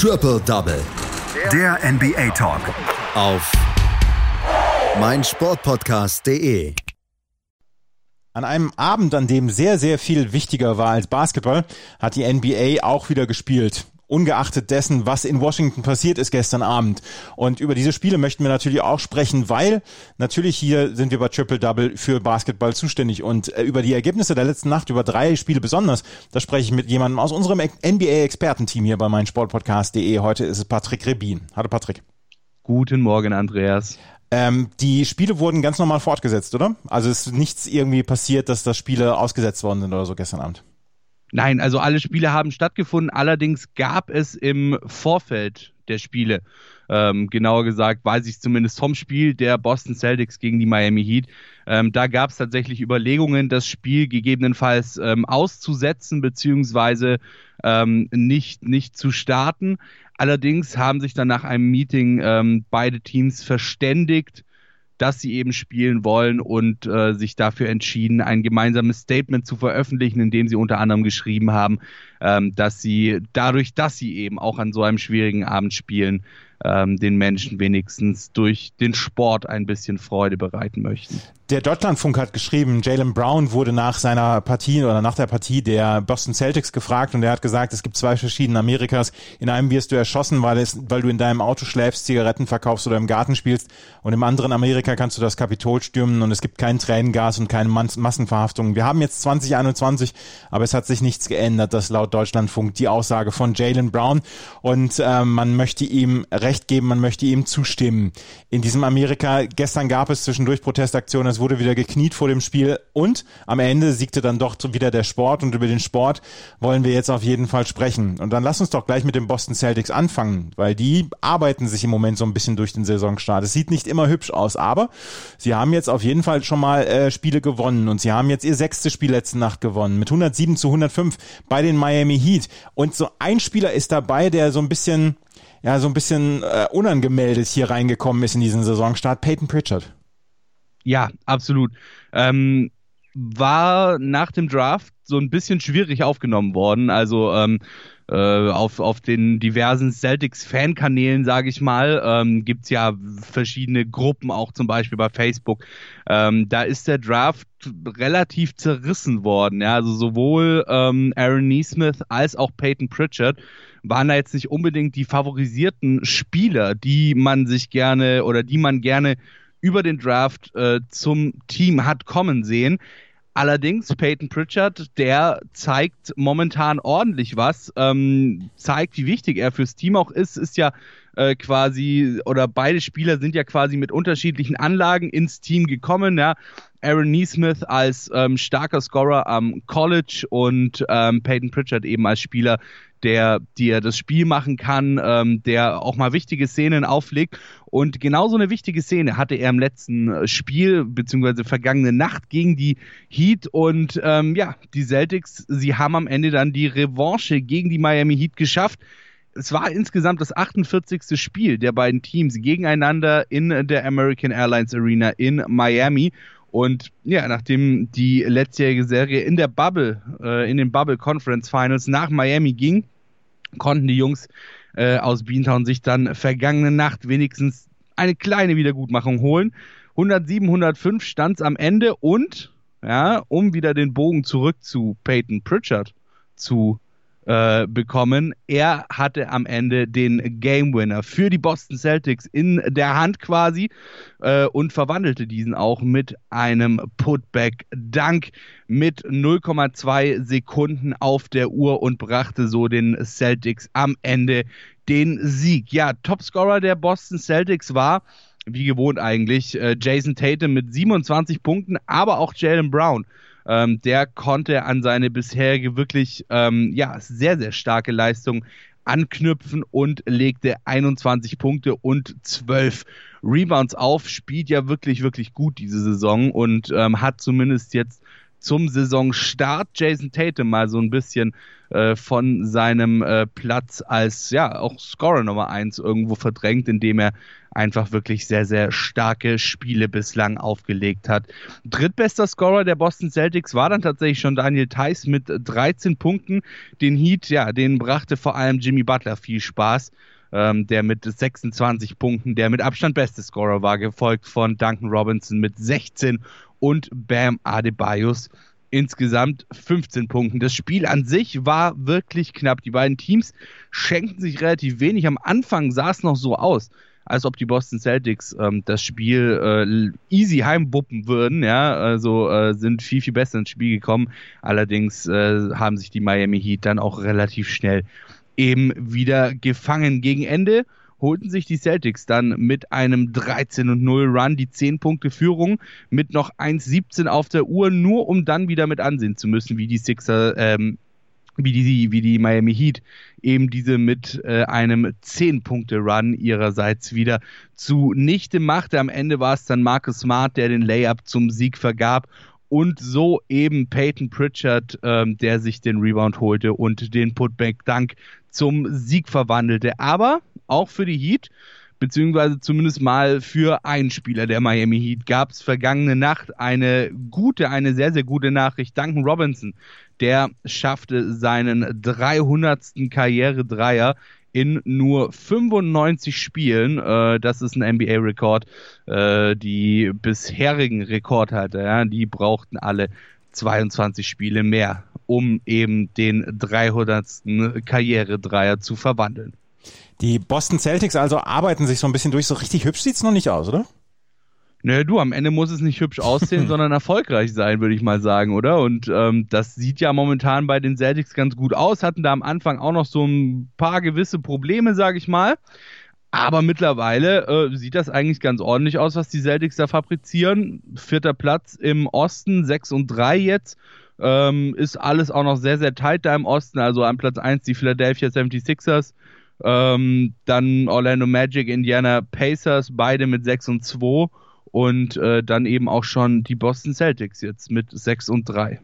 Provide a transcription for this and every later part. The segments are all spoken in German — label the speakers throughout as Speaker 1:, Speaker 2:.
Speaker 1: Triple Double.
Speaker 2: Der NBA Talk.
Speaker 1: Auf meinsportpodcast.de.
Speaker 3: An einem Abend, an dem sehr, sehr viel wichtiger war als Basketball, hat die NBA auch wieder gespielt ungeachtet dessen, was in Washington passiert ist gestern Abend. Und über diese Spiele möchten wir natürlich auch sprechen, weil natürlich hier sind wir bei Triple Double für Basketball zuständig und äh, über die Ergebnisse der letzten Nacht, über drei Spiele besonders, da spreche ich mit jemandem aus unserem NBA-Expertenteam hier bei meinsportpodcast.de. Heute ist es Patrick Rebin. Hallo Patrick.
Speaker 4: Guten Morgen, Andreas.
Speaker 3: Ähm, die Spiele wurden ganz normal fortgesetzt, oder? Also ist nichts irgendwie passiert, dass da Spiele ausgesetzt worden sind oder so gestern Abend.
Speaker 4: Nein, also alle Spiele haben stattgefunden. Allerdings gab es im Vorfeld der Spiele, ähm, genauer gesagt, weiß ich zumindest vom Spiel der Boston Celtics gegen die Miami Heat, ähm, da gab es tatsächlich Überlegungen, das Spiel gegebenenfalls ähm, auszusetzen beziehungsweise ähm, nicht, nicht zu starten. Allerdings haben sich dann nach einem Meeting ähm, beide Teams verständigt, dass sie eben spielen wollen und äh, sich dafür entschieden, ein gemeinsames Statement zu veröffentlichen, in dem sie unter anderem geschrieben haben, ähm, dass sie dadurch, dass sie eben auch an so einem schwierigen Abend spielen, ähm, den Menschen wenigstens durch den Sport ein bisschen Freude bereiten möchten.
Speaker 3: Der Deutschlandfunk hat geschrieben, Jalen Brown wurde nach seiner Partie oder nach der Partie der Boston Celtics gefragt und er hat gesagt, es gibt zwei verschiedene Amerikas. In einem wirst du erschossen, weil, es, weil du in deinem Auto schläfst, Zigaretten verkaufst oder im Garten spielst und im anderen Amerika kannst du das Kapitol stürmen und es gibt kein Tränengas und keine Massenverhaftungen. Wir haben jetzt 2021, aber es hat sich nichts geändert, das laut Deutschlandfunk die Aussage von Jalen Brown und äh, man möchte ihm recht geben, man möchte ihm zustimmen. In diesem Amerika, gestern gab es zwischendurch Protestaktionen, wurde wieder gekniet vor dem Spiel und am Ende siegte dann doch wieder der Sport und über den Sport wollen wir jetzt auf jeden Fall sprechen. Und dann lass uns doch gleich mit den Boston Celtics anfangen, weil die arbeiten sich im Moment so ein bisschen durch den Saisonstart. Es sieht nicht immer hübsch aus, aber sie haben jetzt auf jeden Fall schon mal äh, Spiele gewonnen und sie haben jetzt ihr sechstes Spiel letzte Nacht gewonnen mit 107 zu 105 bei den Miami Heat. Und so ein Spieler ist dabei, der so ein bisschen ja, so ein bisschen äh, unangemeldet hier reingekommen ist in diesen Saisonstart, Peyton Pritchard.
Speaker 4: Ja, absolut. Ähm, war nach dem Draft so ein bisschen schwierig aufgenommen worden. Also ähm, äh, auf, auf den diversen Celtics-Fankanälen, sage ich mal, ähm, gibt ja verschiedene Gruppen, auch zum Beispiel bei Facebook. Ähm, da ist der Draft relativ zerrissen worden. Ja? Also sowohl ähm, Aaron Neesmith als auch Peyton Pritchard waren da jetzt nicht unbedingt die favorisierten Spieler, die man sich gerne oder die man gerne über den Draft äh, zum Team hat kommen sehen. Allerdings, Peyton Pritchard, der zeigt momentan ordentlich was, ähm, zeigt, wie wichtig er fürs Team auch ist, ist ja äh, quasi, oder beide Spieler sind ja quasi mit unterschiedlichen Anlagen ins Team gekommen, ja. Aaron Neesmith als ähm, starker Scorer am College und ähm, Peyton Pritchard eben als Spieler, der dir das Spiel machen kann, ähm, der auch mal wichtige Szenen auflegt. Und genauso eine wichtige Szene hatte er im letzten äh, Spiel, beziehungsweise vergangene Nacht gegen die Heat. Und ähm, ja, die Celtics, sie haben am Ende dann die Revanche gegen die Miami Heat geschafft. Es war insgesamt das 48. Spiel der beiden Teams gegeneinander in der American Airlines Arena in Miami. Und ja, nachdem die letztjährige Serie in der Bubble, äh, in den Bubble Conference Finals nach Miami ging, konnten die Jungs äh, aus Beantown sich dann vergangene Nacht wenigstens eine kleine Wiedergutmachung holen. 107, 105 stand es am Ende und, ja, um wieder den Bogen zurück zu Peyton Pritchard zu äh, bekommen. Er hatte am Ende den Game Winner für die Boston Celtics in der Hand quasi äh, und verwandelte diesen auch mit einem Putback-Dank mit 0,2 Sekunden auf der Uhr und brachte so den Celtics am Ende den Sieg. Ja, Topscorer der Boston Celtics war wie gewohnt eigentlich, äh, Jason Tatum mit 27 Punkten, aber auch Jalen Brown ähm, der konnte an seine bisherige wirklich ähm, ja, sehr, sehr starke Leistung anknüpfen und legte 21 Punkte und 12 Rebounds auf, spielt ja wirklich, wirklich gut diese Saison und ähm, hat zumindest jetzt zum Saisonstart Jason Tatum mal so ein bisschen äh, von seinem äh, Platz als ja auch Scorer Nummer 1 irgendwo verdrängt, indem er einfach wirklich sehr, sehr starke Spiele bislang aufgelegt hat. Drittbester Scorer der Boston Celtics war dann tatsächlich schon Daniel Theiss mit 13 Punkten. Den Heat, ja, den brachte vor allem Jimmy Butler viel Spaß. Ähm, der mit 26 Punkten der mit Abstand beste Scorer war, gefolgt von Duncan Robinson mit 16 und Bam Adebayos insgesamt 15 Punkten. Das Spiel an sich war wirklich knapp. Die beiden Teams schenkten sich relativ wenig. Am Anfang sah es noch so aus, als ob die Boston Celtics ähm, das Spiel äh, easy heimbuppen würden. Ja, also äh, sind viel, viel besser ins Spiel gekommen. Allerdings äh, haben sich die Miami Heat dann auch relativ schnell eben wieder gefangen. Gegen Ende holten sich die Celtics dann mit einem 13 und 0 Run die 10 Punkte Führung mit noch 1,17 auf der Uhr, nur um dann wieder mit ansehen zu müssen, wie die Sixer, ähm, wie die, wie die Miami Heat eben diese mit äh, einem 10-Punkte-Run ihrerseits wieder zunichte machte. Am Ende war es dann Marcus Smart, der den Layup zum Sieg vergab und so eben Peyton Pritchard, ähm, der sich den Rebound holte und den Putback-Dunk zum Sieg verwandelte. Aber auch für die Heat, beziehungsweise zumindest mal für einen Spieler der Miami Heat, gab es vergangene Nacht eine gute, eine sehr, sehr gute Nachricht. Duncan Robinson, der schaffte seinen 300. Karriere-Dreier in nur 95 Spielen. Äh, das ist ein NBA-Rekord. Äh, die bisherigen Rekordhalter, ja, die brauchten alle 22 Spiele mehr, um eben den 300. Karriere-Dreier zu verwandeln.
Speaker 3: Die Boston Celtics also arbeiten sich so ein bisschen durch. So richtig hübsch sieht's noch nicht aus, oder?
Speaker 4: Naja, du, am Ende muss es nicht hübsch aussehen, sondern erfolgreich sein, würde ich mal sagen, oder? Und ähm, das sieht ja momentan bei den Celtics ganz gut aus. Hatten da am Anfang auch noch so ein paar gewisse Probleme, sage ich mal. Aber mittlerweile äh, sieht das eigentlich ganz ordentlich aus, was die Celtics da fabrizieren. Vierter Platz im Osten, 6 und 3 jetzt. Ähm, ist alles auch noch sehr, sehr tight da im Osten. Also an Platz 1 die Philadelphia 76ers, ähm, dann Orlando Magic, Indiana Pacers, beide mit 6 und 2 und äh, dann eben auch schon die Boston Celtics jetzt mit 6 und 3.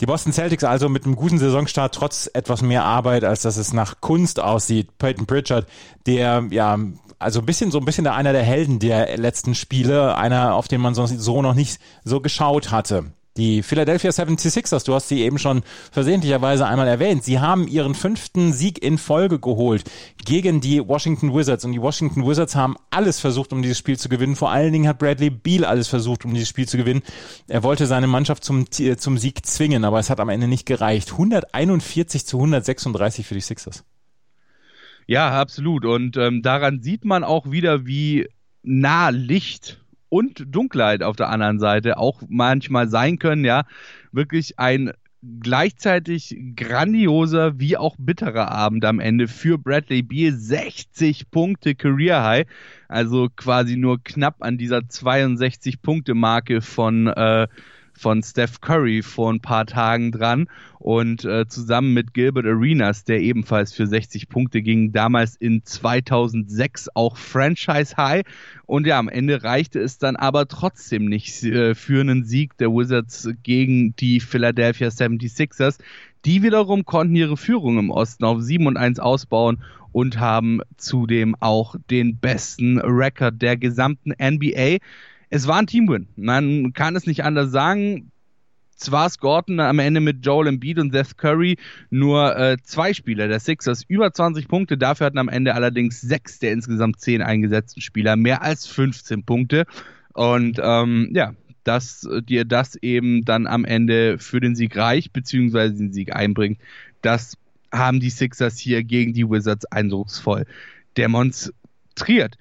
Speaker 3: Die Boston Celtics also mit einem guten Saisonstart trotz etwas mehr Arbeit, als dass es nach Kunst aussieht. Peyton Pritchard, der ja also ein bisschen so ein bisschen einer der Helden der letzten Spiele, einer auf den man sonst so noch nicht so geschaut hatte. Die Philadelphia 76ers, du hast sie eben schon versehentlicherweise einmal erwähnt, sie haben ihren fünften Sieg in Folge geholt gegen die Washington Wizards. Und die Washington Wizards haben alles versucht, um dieses Spiel zu gewinnen. Vor allen Dingen hat Bradley Beal alles versucht, um dieses Spiel zu gewinnen. Er wollte seine Mannschaft zum, zum Sieg zwingen, aber es hat am Ende nicht gereicht. 141 zu 136 für die Sixers.
Speaker 4: Ja, absolut. Und ähm, daran sieht man auch wieder, wie nah Licht und Dunkelheit auf der anderen Seite auch manchmal sein können, ja, wirklich ein gleichzeitig grandioser wie auch bitterer Abend am Ende für Bradley Beal. 60 Punkte Career High, also quasi nur knapp an dieser 62 Punkte Marke von äh, von Steph Curry vor ein paar Tagen dran und äh, zusammen mit Gilbert Arenas, der ebenfalls für 60 Punkte ging, damals in 2006 auch Franchise High und ja, am Ende reichte es dann aber trotzdem nicht äh, für einen Sieg der Wizards gegen die Philadelphia 76ers. Die wiederum konnten ihre Führung im Osten auf 7 und 1 ausbauen und haben zudem auch den besten Rekord der gesamten NBA es war ein Teamwin. Man kann es nicht anders sagen. Zwar Gordon am Ende mit Joel Embiid und Seth Curry nur äh, zwei Spieler der Sixers über 20 Punkte. Dafür hatten am Ende allerdings sechs der insgesamt zehn eingesetzten Spieler mehr als 15 Punkte. Und ähm, ja, dass dir das eben dann am Ende für den Sieg reicht, beziehungsweise den Sieg einbringt, das haben die Sixers hier gegen die Wizards eindrucksvoll demonstriert.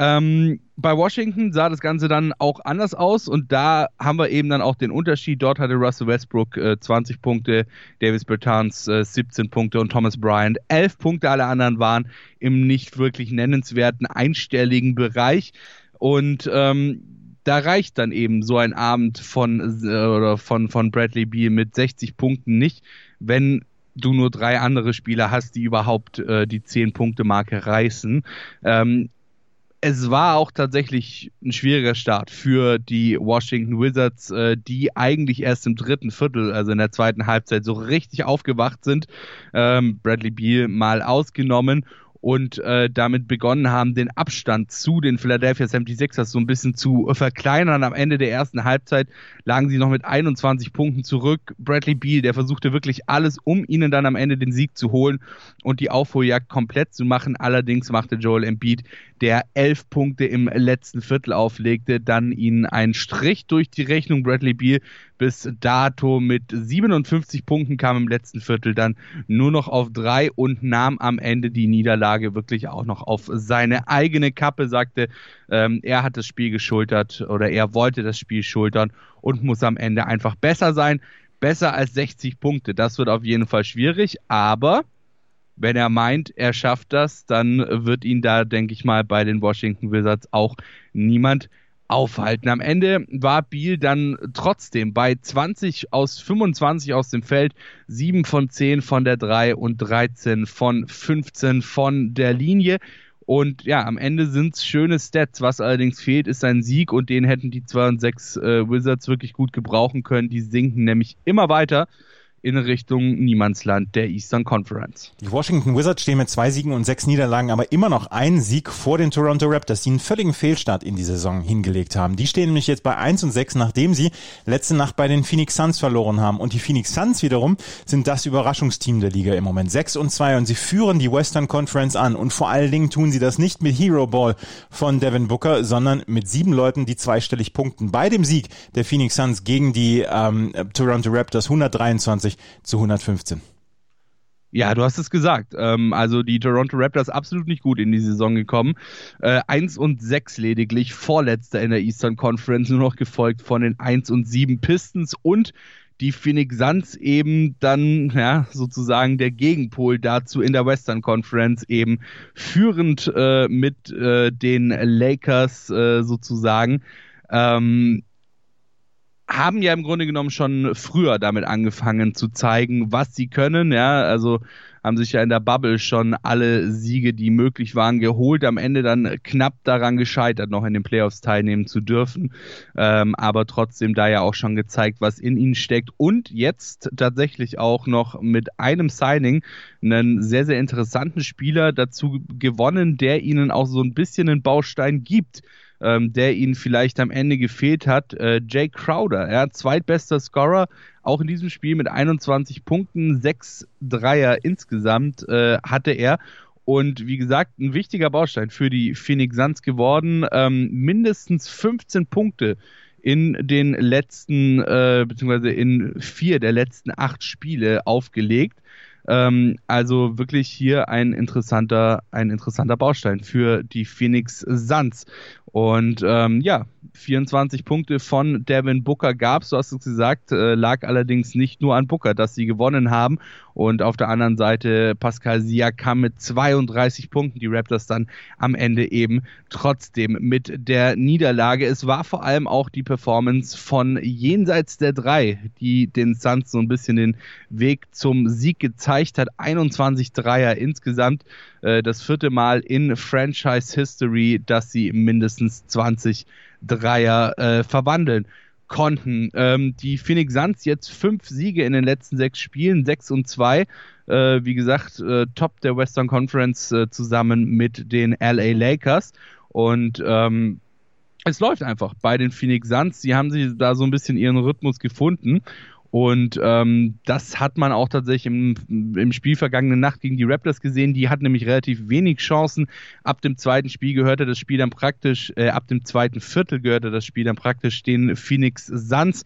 Speaker 4: Ähm, bei Washington sah das Ganze dann auch anders aus und da haben wir eben dann auch den Unterschied. Dort hatte Russell Westbrook äh, 20 Punkte, Davis Bertans äh, 17 Punkte und Thomas Bryant 11 Punkte. Alle anderen waren im nicht wirklich nennenswerten einstelligen Bereich und ähm, da reicht dann eben so ein Abend von, äh, oder von, von Bradley Beal mit 60 Punkten nicht, wenn du nur drei andere Spieler hast, die überhaupt äh, die 10-Punkte-Marke reißen. Ähm, es war auch tatsächlich ein schwieriger Start für die Washington Wizards, äh, die eigentlich erst im dritten Viertel, also in der zweiten Halbzeit, so richtig aufgewacht sind. Ähm, Bradley Beal mal ausgenommen und äh, damit begonnen haben, den Abstand zu den Philadelphia 76ers so ein bisschen zu verkleinern. Am Ende der ersten Halbzeit lagen sie noch mit 21 Punkten zurück. Bradley Beal, der versuchte wirklich alles, um ihnen dann am Ende den Sieg zu holen und die Aufholjagd komplett zu machen. Allerdings machte Joel Embiid, der elf Punkte im letzten Viertel auflegte, dann ihnen einen Strich durch die Rechnung. Bradley Beal bis dato mit 57 Punkten kam im letzten Viertel dann nur noch auf drei und nahm am Ende die Niederlage wirklich auch noch auf seine eigene Kappe, sagte, ähm, er hat das Spiel geschultert oder er wollte das Spiel schultern und muss am Ende einfach besser sein. Besser als 60 Punkte. Das wird auf jeden Fall schwierig, aber wenn er meint, er schafft das, dann wird ihn da, denke ich mal, bei den Washington Wizards auch niemand aufhalten. Am Ende war Biel dann trotzdem bei 20 aus 25 aus dem Feld, 7 von 10 von der 3 und 13 von 15 von der Linie. Und ja, am Ende sind es schöne Stats. Was allerdings fehlt, ist ein Sieg und den hätten die 2 und 6 äh, Wizards wirklich gut gebrauchen können. Die sinken nämlich immer weiter in Richtung Niemandsland der Eastern Conference.
Speaker 3: Die Washington Wizards stehen mit zwei Siegen und sechs Niederlagen, aber immer noch ein Sieg vor den Toronto Raptors, die einen völligen Fehlstart in die Saison hingelegt haben. Die stehen nämlich jetzt bei eins und sechs, nachdem sie letzte Nacht bei den Phoenix Suns verloren haben. Und die Phoenix Suns wiederum sind das Überraschungsteam der Liga im Moment. Sechs und zwei und sie führen die Western Conference an. Und vor allen Dingen tun sie das nicht mit Hero Ball von Devin Booker, sondern mit sieben Leuten, die zweistellig punkten. Bei dem Sieg der Phoenix Suns gegen die ähm, Toronto Raptors 123 120 zu 115.
Speaker 4: Ja, du hast es gesagt. Ähm, also die Toronto Raptors absolut nicht gut in die Saison gekommen. Äh, 1 und 6 lediglich, vorletzter in der Eastern Conference, nur noch gefolgt von den 1 und 7 Pistons und die Phoenix Suns eben dann ja sozusagen der Gegenpol dazu in der Western Conference eben führend äh, mit äh, den Lakers äh, sozusagen. Ähm, haben ja im Grunde genommen schon früher damit angefangen zu zeigen, was sie können. Ja, also haben sich ja in der Bubble schon alle Siege, die möglich waren, geholt. Am Ende dann knapp daran gescheitert, noch in den Playoffs teilnehmen zu dürfen. Ähm, aber trotzdem da ja auch schon gezeigt, was in ihnen steckt. Und jetzt tatsächlich auch noch mit einem Signing einen sehr, sehr interessanten Spieler dazu gewonnen, der ihnen auch so ein bisschen einen Baustein gibt ähm, der ihnen vielleicht am Ende gefehlt hat. Äh, Jay Crowder, ja, zweitbester Scorer, auch in diesem Spiel mit 21 Punkten, sechs Dreier insgesamt äh, hatte er. Und wie gesagt, ein wichtiger Baustein für die Phoenix Suns geworden. Ähm, mindestens 15 Punkte in den letzten, äh, beziehungsweise in vier der letzten acht Spiele aufgelegt. Ähm, also wirklich hier ein interessanter, ein interessanter Baustein für die Phoenix Suns. Und ähm, ja, 24 Punkte von Devin Booker gab es, du hast es gesagt, äh, lag allerdings nicht nur an Booker, dass sie gewonnen haben. Und auf der anderen Seite Pascal Siakam mit 32 Punkten, die Raptors dann am Ende eben trotzdem mit der Niederlage. Es war vor allem auch die Performance von jenseits der drei, die den Suns so ein bisschen den Weg zum Sieg gezeigt hat. 21 Dreier insgesamt, äh, das vierte Mal in Franchise History, dass sie mindestens 20 Dreier äh, verwandeln konnten. Ähm, die Phoenix Suns jetzt fünf Siege in den letzten sechs Spielen, sechs und zwei. Äh, wie gesagt, äh, Top der Western Conference äh, zusammen mit den LA Lakers. Und ähm, es läuft einfach bei den Phoenix Suns. Sie haben sich da so ein bisschen ihren Rhythmus gefunden. Und ähm, das hat man auch tatsächlich im, im Spiel vergangene Nacht gegen die Raptors gesehen. Die hatten nämlich relativ wenig Chancen. Ab dem zweiten Spiel gehörte das Spiel dann praktisch, äh, ab dem zweiten Viertel gehörte das Spiel dann praktisch den Phoenix Suns.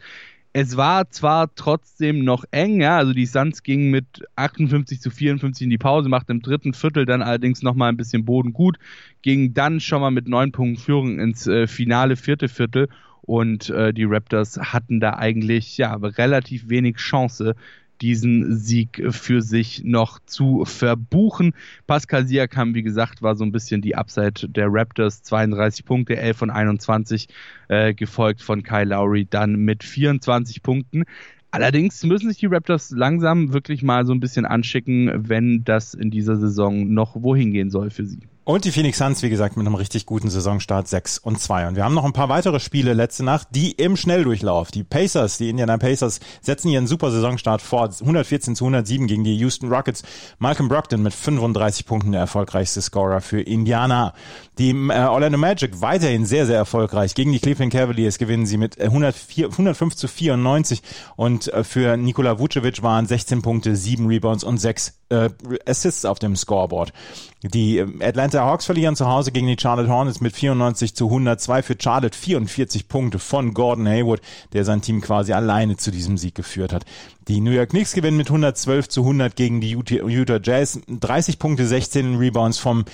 Speaker 4: Es war zwar trotzdem noch eng, ja, also die Suns gingen mit 58 zu 54 in die Pause, machten im dritten Viertel dann allerdings nochmal ein bisschen Boden gut, ging dann schon mal mit neun Punkten Führung ins äh, finale vierte Viertel und äh, die Raptors hatten da eigentlich ja relativ wenig Chance, diesen Sieg für sich noch zu verbuchen. Pascal Siakam, wie gesagt, war so ein bisschen die Upside der Raptors. 32 Punkte, 11 von 21, äh, gefolgt von Kyle Lowry dann mit 24 Punkten. Allerdings müssen sich die Raptors langsam wirklich mal so ein bisschen anschicken, wenn das in dieser Saison noch wohin gehen soll für sie.
Speaker 3: Und die Phoenix Suns, wie gesagt, mit einem richtig guten Saisonstart 6 und 2. Und wir haben noch ein paar weitere Spiele letzte Nacht, die im Schnelldurchlauf. Die Pacers, die Indiana Pacers, setzen ihren super Saisonstart fort. 114 zu 107 gegen die Houston Rockets. Malcolm Brogdon mit 35 Punkten der erfolgreichste Scorer für Indiana. Die äh, Orlando Magic weiterhin sehr, sehr erfolgreich. Gegen die Cleveland Cavaliers gewinnen sie mit 104, 105 zu 94. Und äh, für Nikola Vucevic waren 16 Punkte, 7 Rebounds und 6 äh, Assists auf dem Scoreboard. Die äh, Atlanta Hawks verlieren zu Hause gegen die Charlotte Hornets mit 94 zu 102 für Charlotte 44 Punkte von Gordon Hayward, der sein Team quasi alleine zu diesem Sieg geführt hat. Die New York Knicks gewinnen mit 112 zu 100 gegen die Utah Jazz. 30 Punkte, 16 Rebounds vom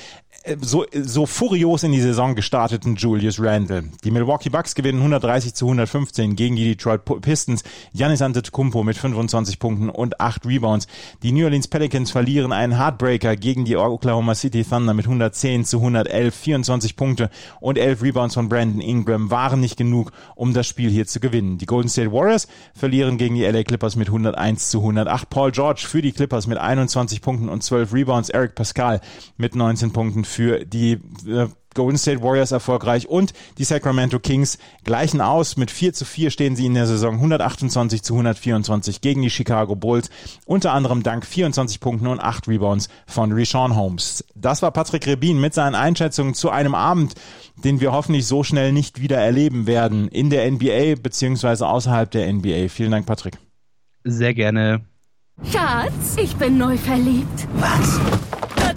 Speaker 3: so, so furios in die Saison gestarteten Julius Randle. Die Milwaukee Bucks gewinnen 130 zu 115 gegen die Detroit Pistons. Giannis Antetokounmpo mit 25 Punkten und 8 Rebounds. Die New Orleans Pelicans verlieren einen Heartbreaker gegen die Oklahoma City Thunder mit 110 zu 111. 24 Punkte und 11 Rebounds von Brandon Ingram waren nicht genug, um das Spiel hier zu gewinnen. Die Golden State Warriors verlieren gegen die LA Clippers mit 101 zu 108. Paul George für die Clippers mit 21 Punkten und 12 Rebounds. Eric Pascal mit 19 Punkten für die äh, Golden State Warriors erfolgreich und die Sacramento Kings gleichen aus. Mit 4 zu 4 stehen sie in der Saison 128 zu 124 gegen die Chicago Bulls. Unter anderem dank 24 Punkten und 8 Rebounds von Rishon Holmes. Das war Patrick Rebin mit seinen Einschätzungen zu einem Abend, den wir hoffentlich so schnell nicht wieder erleben werden in der NBA beziehungsweise außerhalb der NBA. Vielen Dank, Patrick.
Speaker 4: Sehr gerne.
Speaker 5: Schatz, ich bin neu verliebt.
Speaker 2: Was?